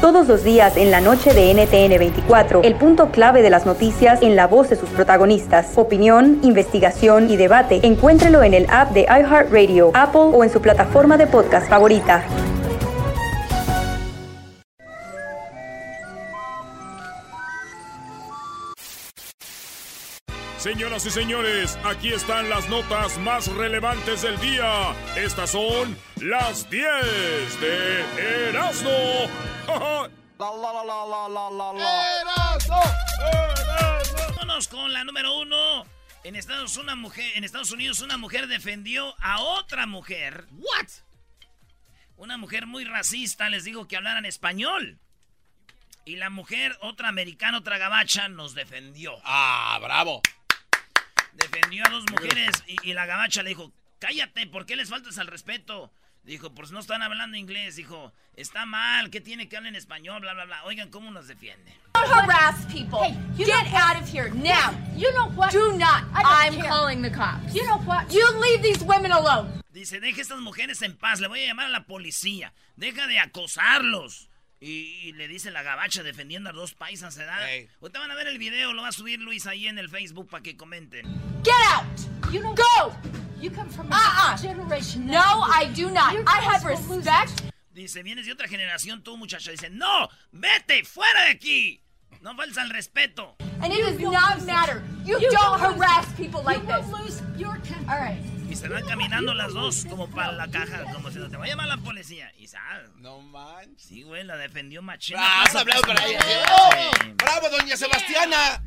Todos los días en la noche de NTN 24, el punto clave de las noticias en la voz de sus protagonistas. Opinión, investigación y debate. Encuéntrelo en el app de iHeartRadio, Apple o en su plataforma de podcast favorita. Señoras y señores, aquí están las notas más relevantes del día. Estas son las 10 de Erasmo. Vámonos con la número uno. En Estados, una mujer, en Estados Unidos una mujer defendió a otra mujer. What? Una mujer muy racista les digo que hablaran español. Y la mujer, otra americana, otra gabacha, nos defendió. Ah, bravo. Defendió a dos mujeres y, y la gabacha le dijo, cállate, ¿por qué les faltas al respeto? Dijo, pues no están hablando inglés. Dijo, está mal, ¿qué tiene que hablar en español? Bla, bla, bla. Oigan, ¿cómo nos defiende? Don't harass people. Hey, you Get out of here now. You know what? Do not. I I'm care. calling the cops. You know what? You leave these women alone. Dice, deja a estas mujeres en paz, le voy a llamar a la policía. Deja de acosarlos. Y, y le dice la gabacha defendiendo a dos paisas, ¿verdad? Hey. Ahorita van a ver el video, lo va a subir Luis ahí en el Facebook para que comenten. Get out. You know Go. You come from Uh-uh. a generation. No. I do not. I have respect. Dice, vienes de otra generación tú, muchacha. Dice, no, vete, fuera de aquí. No faltes al respeto. And it does not matter. You, You don't harass people like you this. All right. Y se van caminando las dos como para la caja, como si no te va a llamar la policía. Y sal. No manches. Sí, güey, la defendió machina. Ah, has hablado para ella. Sí. ¡Bravo, doña Sebastiana!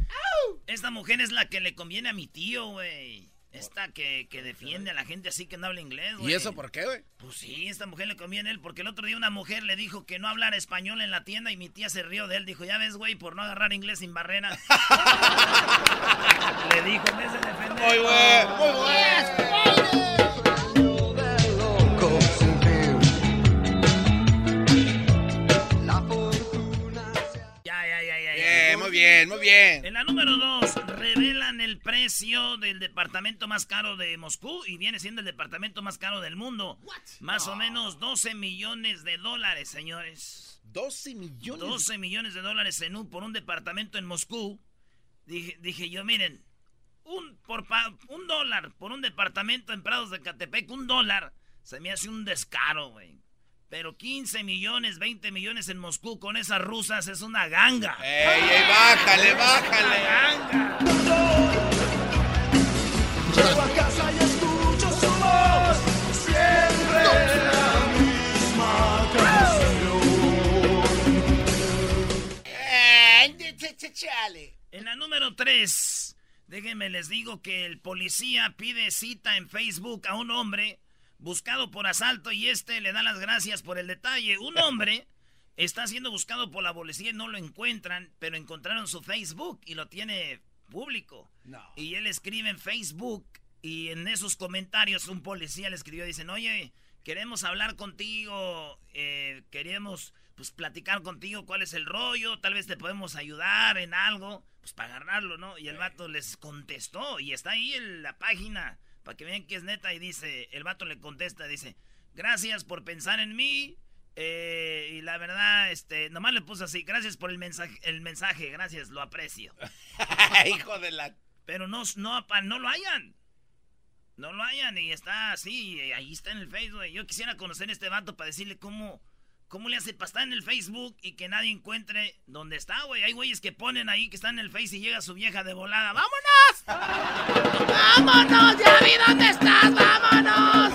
Esta mujer es la que le conviene a mi tío, güey. Esta que, que defiende a la gente así que no habla inglés, güey. ¿Y eso por qué, güey? Pues sí, esta mujer le conviene él, porque el otro día una mujer le dijo que no hablara español en la tienda y mi tía se rió de él. Dijo, ya ves, güey, por no agarrar inglés sin barrera. le dijo, vez de defender. Muy bueno, muy bueno. Bien, muy bien, muy bien. En la número dos, revelan el precio del departamento más caro de Moscú y viene siendo el departamento más caro del mundo. Más o menos 12 millones de dólares, señores. 12 millones. 12 millones de dólares en un, por un departamento en Moscú. Dije, dije yo, miren, un, por pa- un dólar por un departamento en Prados de Catepec, un dólar, se me hace un descaro, güey. Pero 15 millones, 20 millones en Moscú con esas rusas es una ganga. ¡Ey, ey, bájale, bájale! Ganga. ¡Eh, ch- ch- chale! En la número 3, déjenme les digo que el policía pide cita en Facebook a un hombre buscado por asalto y este le da las gracias por el detalle. Un hombre está siendo buscado por la policía y no lo encuentran, pero encontraron su Facebook y lo tiene público. No. Y él escribe en Facebook y en esos comentarios un policía le escribió, dicen, oye, queremos hablar contigo, eh, queremos pues platicar contigo cuál es el rollo, tal vez te podemos ayudar en algo, pues para agarrarlo, ¿no? Y el vato les contestó y está ahí en la página para que vean que es neta y dice, el vato le contesta, dice, gracias por pensar en mí. eh, y la verdad, este, nomás le puso así, gracias por el mensaje, el mensaje, gracias, lo aprecio. Hijo de la... Pero no, no, no lo hayan. No lo hayan y está así, y ahí está en el Facebook. Yo quisiera conocer a este vato para decirle cómo, cómo le hace para estar en el Facebook y que nadie encuentre dónde está, güey. Hay güeyes que ponen ahí que están en el Face y llega su vieja de volada. ¡Vámonos! ¡Vámonos! ¡Ya vi dónde estás! ¡Vámonos!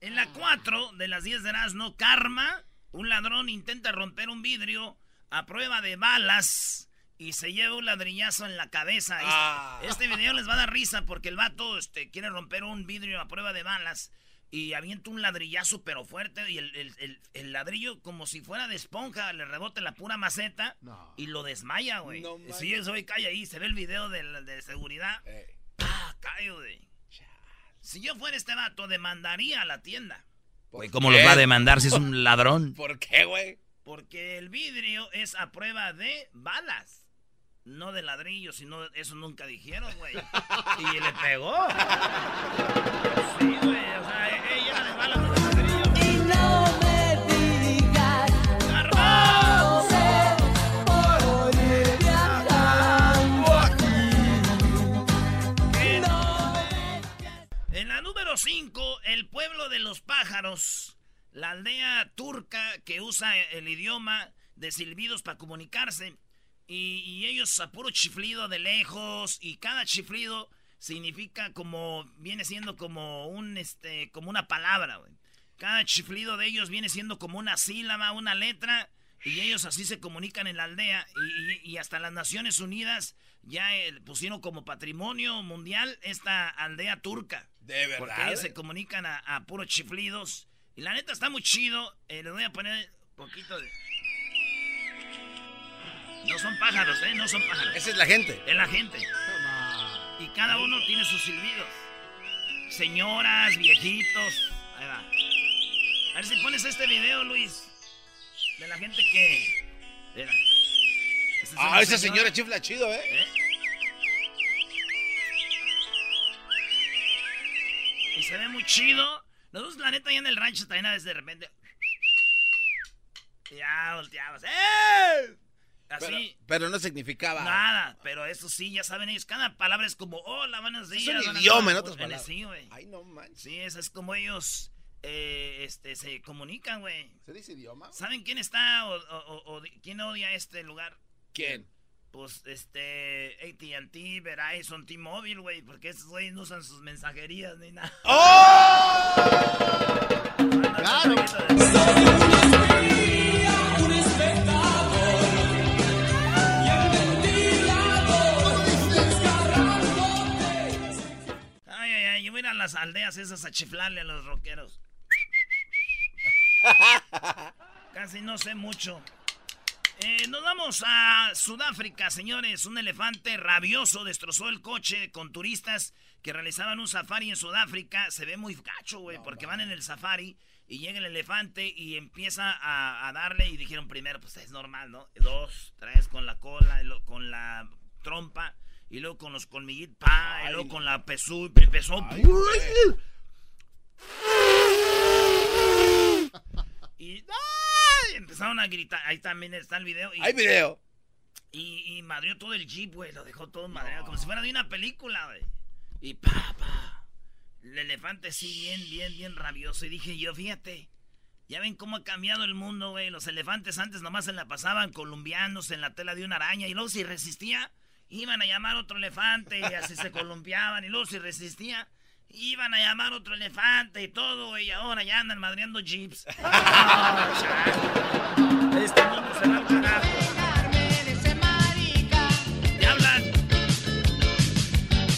En la 4 de las 10 de Erasmo, Karma, un ladrón intenta romper un vidrio a prueba de balas y se lleva un ladrillazo en la cabeza. Este- Ah. Este, video les va a dar risa porque el vato este, quiere romper un vidrio a prueba de balas y avienta un ladrillazo pero fuerte y el, el- el- el ladrillo como si fuera de esponja le rebota la pura maceta y lo desmaya, güey. No sí, eso güey cae ahí, se ve el video de, la- de seguridad. Ey. ¡Pah! Cae, güey. Si yo fuera este vato, demandaría a la tienda. ¿Por Güey, ¿cómo los va a demandar si es un ladrón? ¿Por qué, güey? Porque el vidrio es a prueba de balas. No de ladrillos, sino eso nunca dijeron, güey. Y le pegó. Sí, güey. O sea, ella de balas no de ladrillo. Y no me digas En la número 5, el pueblo de los pájaros. La aldea turca que usa el idioma de silbidos para comunicarse. Y, y ellos a puro chiflido de lejos. Y cada chiflido significa como. Viene siendo como un este. como una palabra, güey. Cada chiflido de ellos viene siendo como una sílaba, una letra. Y ellos así se comunican en la aldea. Y, y- y hasta las Naciones Unidas ya eh, pusieron como patrimonio mundial esta aldea turca. ¿De Porque verdad? ellos se comunican a, a puros chiflidos. Y la neta está muy chido. Eh, les voy a poner un poquito de. No son pájaros, ¿eh? No son pájaros. Esa es la gente. Es la gente. Y cada uno tiene sus silbidos. Señoras, viejitos. Ahí va. A ver si pones este video, Luis. De la gente que. Es Ah, esa señora chifla chido, ¿eh? ¿Eh? Y se ve muy chido. Nosotros, la neta, ya en el rancho también a veces de repente. Ya volteamos. ¡Eh! Pero, Así. pero no significaba. Nada, pero eso sí, ya saben ellos. Cada palabra es como, hola, buenos días. Es un buenas idioma, en noches". otras palabras. Sí, güey. Ay, no manches. Sí, eso es como ellos eh, este, se comunican, güey. ¿Se dice idioma? ¿Saben quién está o, o- o- o quién odia este lugar? ¿Quién? Pues, este, AT&T, Verizon, T-Mobile, güey, porque esos güeyes no usan sus mensajerías ni nada. ¡Oh! Claro. Las aldeas esas a chiflarle a los rockeros. Casi no sé mucho. Eh, nos vamos a Sudáfrica, señores. Un elefante rabioso destrozó el coche con turistas que realizaban un safari en Sudáfrica. Se ve muy gacho, güey, porque van en el safari y llega el elefante y empieza a, a darle. Y dijeron primero, pues es normal, ¿no? Dos, tres con la cola, con la trompa, y luego con los colmillitos, pa, y luego con la pesu, empezó. y ¡ay! empezaron a gritar. Ahí también está el video. Y, Hay video. y, y madrió todo el jeep, güey. Lo dejó todo madreado, como si fuera de una película, güey. Y pa, pa. El elefante sí, bien, bien, bien rabioso. Y dije yo, fíjate. Ya ven cómo ha cambiado el mundo, güey. Los elefantes antes nomás se la pasaban columpiándose en la tela de una araña. Y luego si resistía, iban a llamar otro elefante. Y así se columpiaban. Y luego si resistía, iban a llamar otro elefante y todo. Y ahora ya andan madreando jeeps. Ah, chale. este mundo se va al carajo. ¿Qué hablan?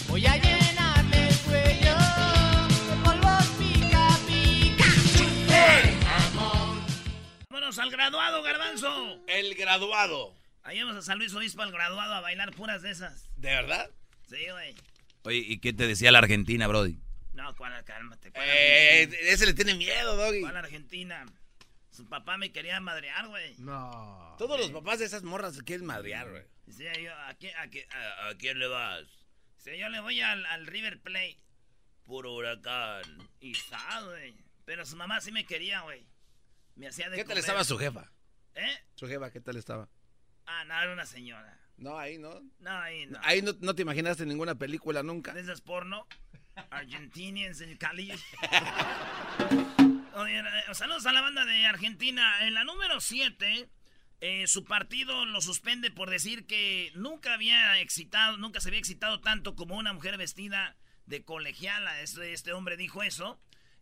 Voy a llenarme el cuello de polvos pica pica. Vámonos al graduado, garbanzo. El graduado. Ahí vamos a San Luis Obispo al graduado a bailar puras de esas. ¿De verdad? Sí, güey. Oye, ¿y qué te decía la Argentina, Brody? No, ¿cuál? Cálmate. ¿Cuál, Eh, ese le tiene miedo, Doggy. ¿Cuál Argentina? Su papá me quería madrear, güey. No. Todos los papás de esas morras se quieren madrear, güey. Decía yo, ¿a quién, a, quién- a- a quién le vas? Dice, yo le voy al, al River Plate. Puro huracán. Y güey. Pero su mamá sí me quería, güey. Me hacía de ¿Qué tal estaba su jefa? ¿Eh? Su jefa, ¿qué tal estaba? Ah, no, era una señora. No, ahí no. No, ahí no. Ahí no, no te imaginaste ninguna película nunca. ¿De esas porno? Argentinians en Cali. Eh, saludos a la banda de Argentina. En la número 7, su partido lo suspende por decir que nunca había excitado, nunca se había excitado tanto como una mujer vestida de colegiala. Este, este hombre dijo eso.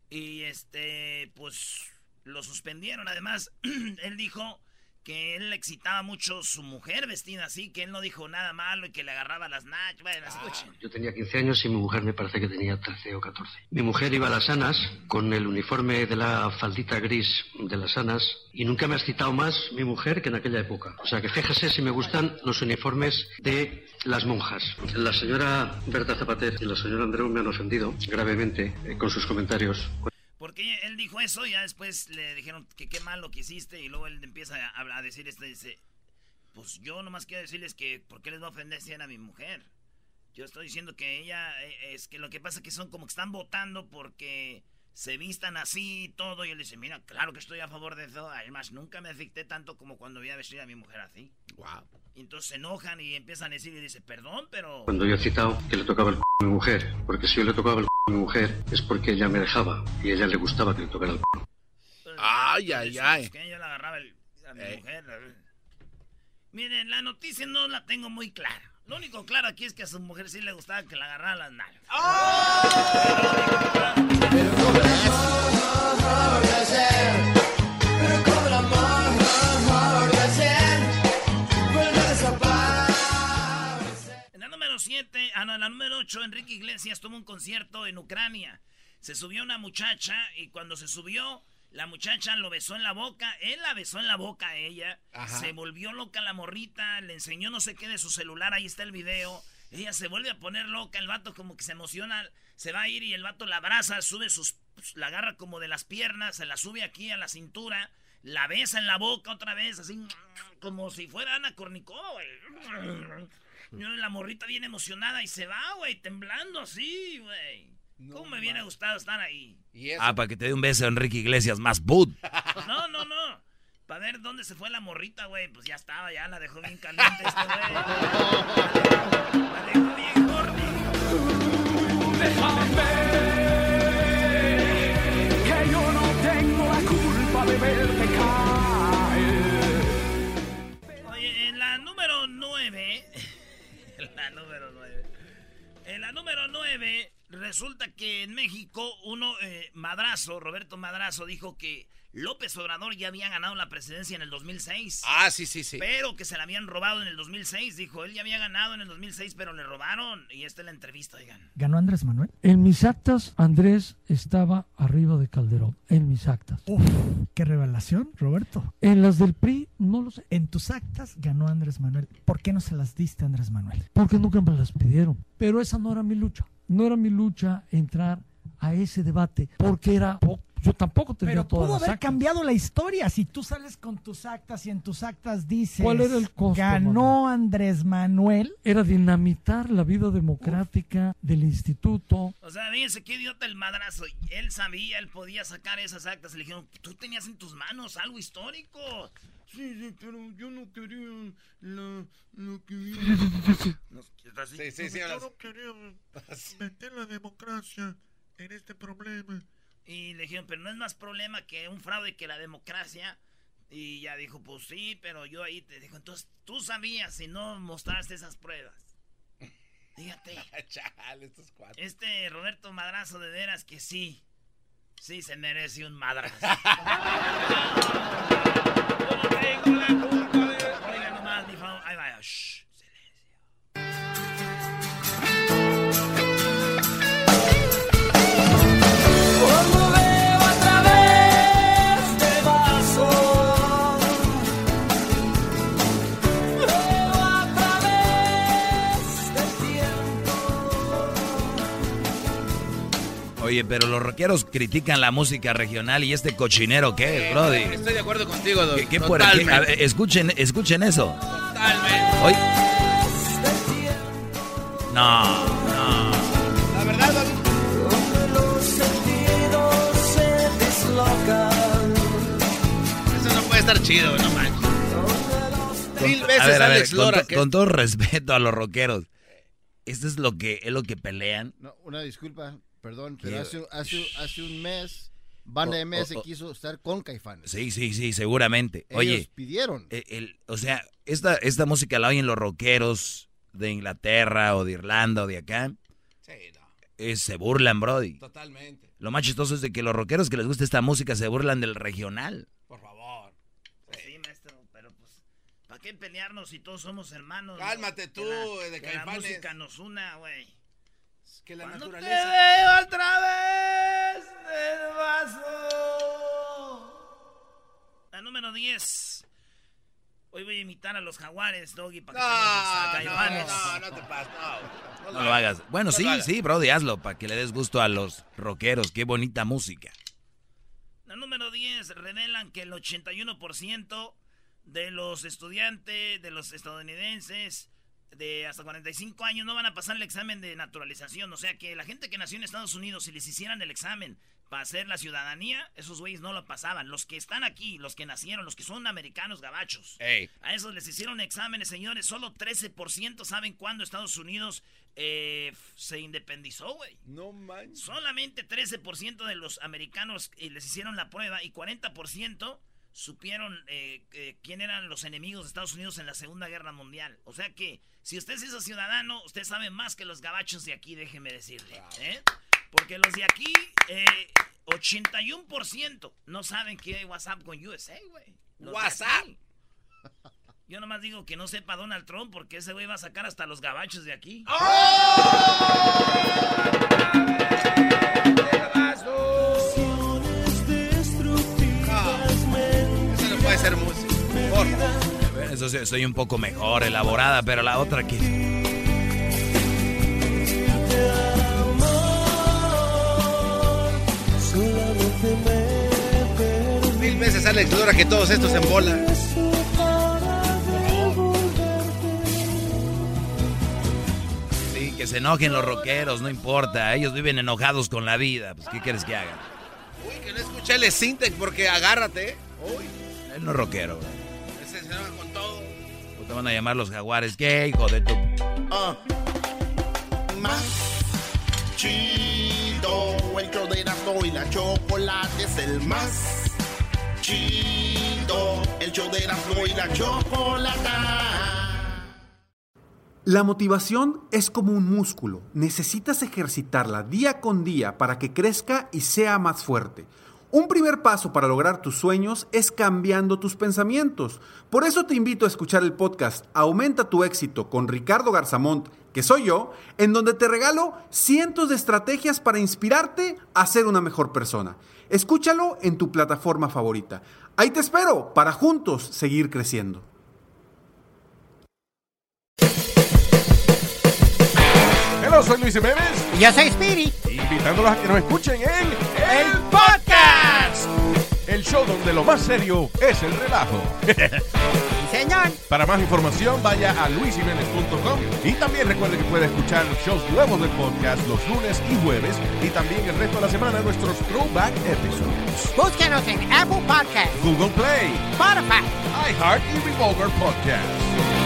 Y este, pues lo suspendieron. Además, él dijo que él le excitaba mucho su mujer vestida así, que él no dijo nada malo y que le agarraba las nachas. Bueno, escuchen. Yo tenía 15 años y mi mujer me parece que tenía 13 o 14. Mi mujer iba a las Anas con el uniforme de la faldita gris de las Anas y nunca me ha excitado más mi mujer que en aquella época. O sea que fíjese si me gustan los uniformes de las monjas. La señora Berta Zapater y la señora Andreu me han ofendido gravemente eh, con sus comentarios. Dijo eso y ya después le dijeron que qué mal lo que hiciste y luego él empieza a, a decir esto, dice, pues yo nomás quiero decirles que, ¿por qué les va a ofender si era mi mujer? Yo estoy diciendo que ella, eh, es que lo que pasa es que son como que están votando porque se vistan así y todo. Y él dice, mira, claro que estoy a favor de eso. Además, nunca me afecté tanto como cuando vi a vestir a mi mujer así. Wow. Y entonces se enojan y empiezan a decir y dice, perdón, pero... Cuando yo he citado que le tocaba el c a mi mujer, porque si yo le tocaba el c a mi mujer es porque ella me dejaba y a ella le gustaba que le tocara el c Ay, ay, ay. Es que yo le agarraba el, a mi Ey. mujer. Miren, la noticia no la tengo muy clara. Lo único claro aquí es que a su mujer sí le gustaba que le agarrara las nalgas. En la número 7, ah no, en la número 8, Enrique Iglesias tuvo un concierto en Ucrania. Se subió una muchacha y cuando se subió, la muchacha lo besó en la boca, él la besó en la boca a ella. Ajá. Se volvió loca la morrita, le enseñó no sé qué de su celular, ahí está el video. Ella se vuelve a poner loca, el vato como que se emociona, se va a ir y el vato la abraza, sube sus, la agarra como de las piernas, se la sube aquí a la cintura, la besa en la boca otra vez, así como si fuera Ana Cornicó, güey. La morrita bien emocionada y se va, güey, temblando así, güey. ¿Cómo me hubiera gustado estar ahí? ¿Y eso? Ah, para que te dé un beso Enrique Iglesias más boot. No, no, no. Para ver dónde se fue la morrita, güey. Pues ya estaba, ya la dejó bien caliente este güey. Madrazo, Roberto Madrazo, dijo que López Obrador ya había ganado la presidencia en el 2006. Ah, sí, sí, sí. Pero que se la habían robado en el 2006, dijo. Él ya había ganado en el 2006, pero le robaron. Y esta es la entrevista, oigan. ¿Ganó Andrés Manuel? En mis actas, Andrés estaba arriba de Calderón. En mis actas. Uf, qué revelación, Roberto. En las del PRI, no lo sé. En tus actas ganó Andrés Manuel. ¿Por qué no se las diste a Andrés Manuel? Porque nunca me las pidieron. Pero esa no era mi lucha. No era mi lucha entrar a ese debate. Porque era. po- Yo tampoco tenía Pero todas pudo las haber actas. cambiado la historia. Si tú sales con tus actas y en tus actas dices ¿Cuál era el costo, ganó Andrés Manuel. Era dinamitar la vida democrática del instituto. O sea, fíjense qué idiota el madrazo. Él sabía, él podía sacar esas actas. Le dijeron, tú tenías en tus manos algo histórico. Sí, sí, pero yo no quería lo, lo que vi. No. Sí, sí, sí. Yo hablas- no quería meter la democracia en este problema. Y le dijeron, pero no es más problema que un fraude que la democracia. Y ya dijo, pues sí, pero yo ahí te dijo, entonces tú sabías si no mostraste esas pruebas. Fíjate. Chale, estos cuatro. Este Roberto Madrazo de veras que sí. Sí se merece un madrazo. Oiga nomás, mi favor. Ahí va. shh, Oye, pero los rockeros critican la música regional y este cochinero, ¿qué, Brody? Estoy de acuerdo contigo, Doc. ¿Qué, qué por aquí? Totalmente. A ver, escuchen, escuchen eso. Totalmente. Oye. No, no. La verdad, Doc. Los sentidos se deslocan. Eso no puede estar chido, no manches. Mil veces a ver, a ver, Alex con, Lora. to- que- con todo respeto a los rockeros. Esto es lo que es lo que pelean. No, una disculpa, perdón, ¿Qué? pero hace, hace, hace un mes Banda Oh, MS oh, oh. quiso estar con Caifanes. Sí, sí, sí, seguramente. Ellos Oye, pidieron. eh, el- o sea, esta, esta música la oyen los rockeros de Inglaterra o de Irlanda o de acá. Sí, no. eh, se burlan, Brody. Totalmente. Lo más chistoso es de que los rockeros que les gusta esta música se burlan del regional. Por favor. Sí, maestro, pero pues ¿Para qué pelearnos si todos somos hermanos? no? Cálmate tú, Que la- de que la música nos una, güey. Que la Cuando te naturaleza. veo otra vez del vaso. La número 10. Hoy voy a imitar a los jaguares, Doggy, para que No, a no, no, no te pases, no. No lo hagas. Bueno, No sí, hagas. sí, Brody, hazlo para que le des gusto a los rockeros. Qué bonita música. La número 10 revelan que el 81% de los estudiantes, de los estadounidenses de hasta 45 años no van a pasar el examen de naturalización. O sea que la gente que nació en Estados Unidos, si les hicieran el examen para hacer la ciudadanía, esos güeyes no lo pasaban. Los que están aquí, los que nacieron, los que son americanos gabachos. Ey. A esos les hicieron exámenes, señores. Solo 13% saben cuándo Estados Unidos eh, se independizó, güey. No manches. Solamente 13% de los americanos eh, les hicieron la prueba y 40% supieron eh, eh, quién eran los enemigos de Estados Unidos en la Segunda Guerra Mundial. O sea que si usted se hizo ciudadano, usted sabe más que los gabachos de aquí, déjeme decirle. ¿eh? Porque los de aquí, eh, 81% no saben qué hay WhatsApp con USA, güey. WhatsApp. Yo nomás digo que no sepa Donald Trump porque ese güey va a sacar hasta los gabachos de aquí. Eso Eso soy un poco mejor elaborada, pero la otra que... Mil veces Alex Lora que todos estos en bola. Sí, que se enojen los rockeros, no importa. Ellos viven enojados con la vida. Pues, ¿qué quieres que hagan? Uy, que no escuché el Sintec porque agárrate. Uy, Él no es rockero, güey. Te van a llamar los jaguares. ¿Qué, hijo de tu...? Ah. Más chido, el show de Erasmo y la chocolate es el más chido, el show de Erasmo y la chocolata. La motivación es como un músculo. Necesitas ejercitarla día con día para que crezca y sea más fuerte. Un primer paso para lograr tus sueños es cambiando tus pensamientos. Por eso te invito a escuchar el podcast Aumenta tu éxito con Ricardo Garzamont, que soy yo, en donde te regalo cientos de estrategias para inspirarte a ser una mejor persona. Escúchalo en tu plataforma favorita. Ahí te espero para juntos seguir creciendo. Hello, soy Luis Jiménez. Y yo soy Spirit. Invitándolos a que nos escuchen en El Podcast. El show donde lo más serio es el relajo. Señor. Para más información, vaya a luisimenez.com y también recuerde que puede escuchar shows nuevos del podcast los lunes y jueves y también el resto de la semana nuestros throwback episodes. Búsquenos en Apple Podcast, Google Play, Spotify, iHeart y Revolver Podcast.